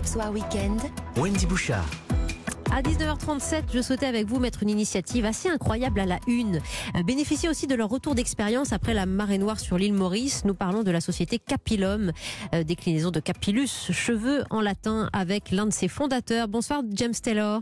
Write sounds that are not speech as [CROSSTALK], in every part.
Europe Soir Weekend. Wendy Bouchard. À 19h37, je souhaitais avec vous mettre une initiative assez incroyable à la une. Euh, bénéficier aussi de leur retour d'expérience après la marée noire sur l'île Maurice. Nous parlons de la société Capilum, euh, déclinaison de Capillus, cheveux en latin, avec l'un de ses fondateurs. Bonsoir James Taylor.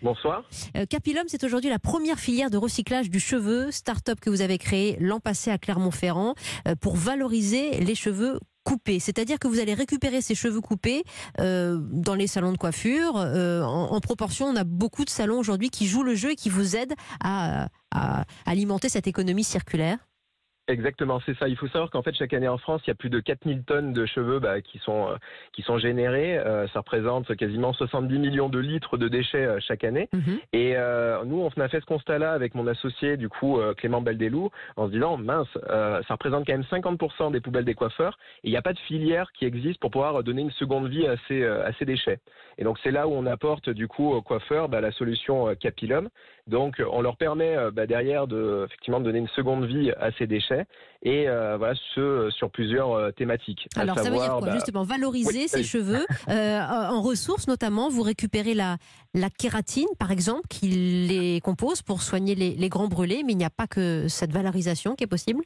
Bonsoir. Euh, Capilum, c'est aujourd'hui la première filière de recyclage du cheveu, start-up que vous avez créée l'an passé à Clermont-Ferrand pour valoriser les cheveux coupés. C'est-à-dire que vous allez récupérer ces cheveux coupés euh, dans les salons de coiffure. Euh, en, proportion, on a beaucoup de salons aujourd'hui qui jouent le jeu et qui vous aident à, à alimenter cette économie circulaire. Exactement, c'est ça. Il faut savoir qu'en fait, chaque année en France, il y a plus de 4000 tonnes de cheveux bah, qui, sont, euh, qui sont générés. Euh, ça représente quasiment 70 millions de litres de déchets euh, chaque année. Mhm. Et euh, nous, on a fait ce constat-là avec mon associé, du coup, Clément Beldelou, en se disant, mince, ça représente quand même 50% des poubelles des coiffeurs. Et il n'y a pas de filière qui existe pour pouvoir donner une seconde vie à ces, à ces déchets. Et donc, c'est là où on apporte, du coup, aux coiffeurs bah, la solution Capilum. Donc, on leur permet bah, derrière de, effectivement, de donner une seconde vie à ces déchets. Et euh, voilà, ce sur plusieurs euh, thématiques. Alors, ça veut dire savoir, quoi? bah, Justement, valoriser oui, ces allez. cheveux [LAUGHS] euh, en ressources, notamment, vous récupérez la, la kératine, par exemple, qui les compose pour soigner les, les grands brûlés, mais il n'y a pas que cette valorisation qui est possible?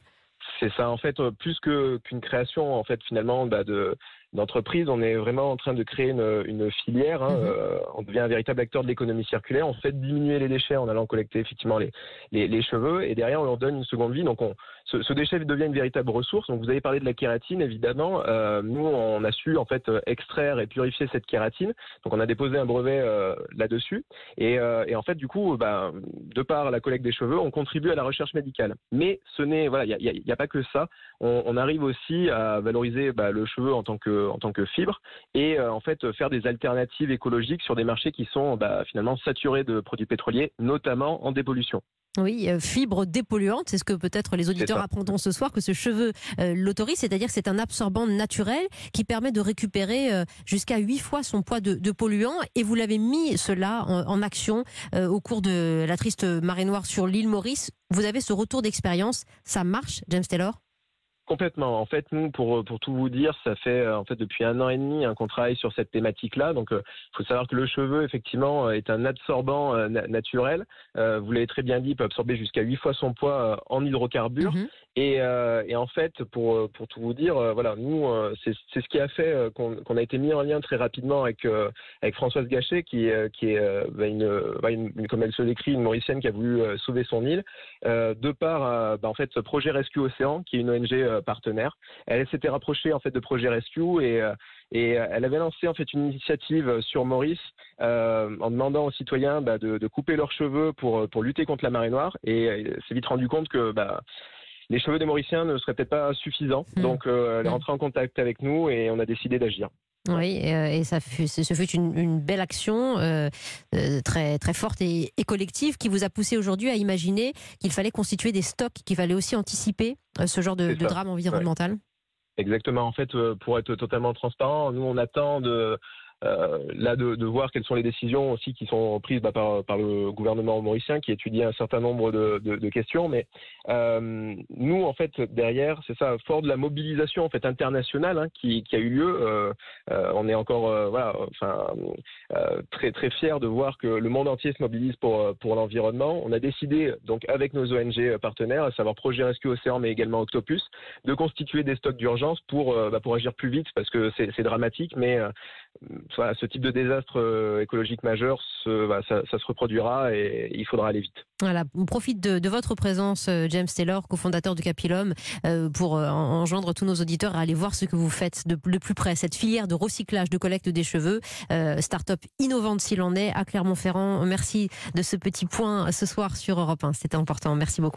C'est ça, en fait, plus que qu'une création, en fait, finalement, bah, de d'entreprise, on est vraiment en train de créer une, une filière. hein, Mhm. euh, on devient un véritable acteur de l'économie circulaire. On fait diminuer les déchets en allant collecter effectivement les, les, les cheveux et derrière on leur donne une seconde vie. Donc on, ce, déchet devient une véritable ressource. Donc vous avez parlé de la kératine, évidemment. Euh, nous, on a su en fait euh, extraire et purifier cette kératine. Donc on a déposé un brevet euh, là-dessus. Et, en fait, du coup, bah, de par la collecte des cheveux, on contribue à la recherche médicale. Mais ce n'est voilà, il n'y a, pas que ça. On, arrive aussi à valoriser bah, le cheveu en tant que fibre et en fait faire des alternatives écologiques sur des marchés qui sont bah, finalement saturés de produits pétroliers, notamment en dépollution. Oui, euh, fibre dépolluante, c'est ce que peut-être les auditeurs apprendront ce soir que ce cheveu euh, l'autorise, c'est-à-dire que c'est un absorbant naturel qui permet de récupérer euh, jusqu'à 8 fois son poids de, de polluants. Et vous l'avez mis cela en, en action euh, au cours de la triste marée noire sur l'île Maurice. Vous avez ce retour d'expérience, ça marche, James Taylor? Complètement. En fait, nous, pour pour tout vous dire, ça fait euh, en fait depuis un an et demi hein, qu'on travaille sur cette thématique-là. Donc, il faut savoir que le cheveu, effectivement, euh, est un absorbant euh, na- naturel. Euh, vous l'avez très bien dit, il peut absorber jusqu'à huit fois son poids euh, en hydrocarbures. Mhm. Et, euh, et en fait, pour, euh, pour tout vous dire, euh, voilà, nous, euh, c'est ce qui a fait euh, qu'on a été mis en lien très rapidement avec, euh, avec Françoise Gachet, qui, euh, qui est, euh, bah, une, euh, bah, une- une- comme elle se décrit, une Mauricienne qui a voulu euh, sauver son île, euh, de par euh, bah, en fait, ce projet Rescue Océan, qui est une ONG euh, partenaire. Elle s'était rapprochée en fait de projet Rescue et euh, et euh, elle avait lancé en fait une initiative sur Maurice euh, en demandant aux citoyens bah, de, de couper leurs cheveux pour pour lutter contre la marée noire. Et elle s'est vite rendu compte que bah, les cheveux des Mauriciens ne seraient peut-être pas suffisants. Hmm. Donc euh, elle est Hmm. rentrée en contact avec nous et on a décidé d'agir. Oui, euh, et ça fut, ce fut une, une belle action euh, euh, très, très forte et, et collective qui vous a poussé aujourd'hui à imaginer qu'il fallait constituer des stocks, qu'il fallait aussi anticiper euh, ce genre de, ça. drame environnemental? Exactement. En fait, euh, pour être totalement transparent, nous on attend de euh, là de, de voir quelles sont les décisions aussi qui sont prises bah, par, par le gouvernement mauricien qui étudie un certain nombre de, de, de questions. Mais euh, nous, en fait, derrière, c'est ça, fort de la mobilisation en fait internationale hein, qui, qui a eu lieu. euh, euh, on est encore, euh, voilà, enfin, euh, très très fiers de voir que le monde entier se mobilise pour euh, pour l'environnement. On a décidé donc avec nos ONG partenaires, à savoir Projet Rescue Océan, mais également Octopus, de constituer des stocks d'urgence pour euh, bah, pour agir plus vite parce que c'est dramatique, mais euh, ce type de désastre euh, écologique majeur, bah, ça, se reproduira et il faudra aller vite. Voilà, on profite de, votre présence, euh, James Taylor, cofondateur de Capilum, euh, pour euh, en- enjoindre tous nos auditeurs à aller voir ce que vous faites de, de plus près, cette filière de recyclage, de collecte des cheveux, euh, start-up innovante s'il en est, à Clermont-Ferrand. Merci de ce petit point ce soir sur Europe 1, c'était important. Merci beaucoup.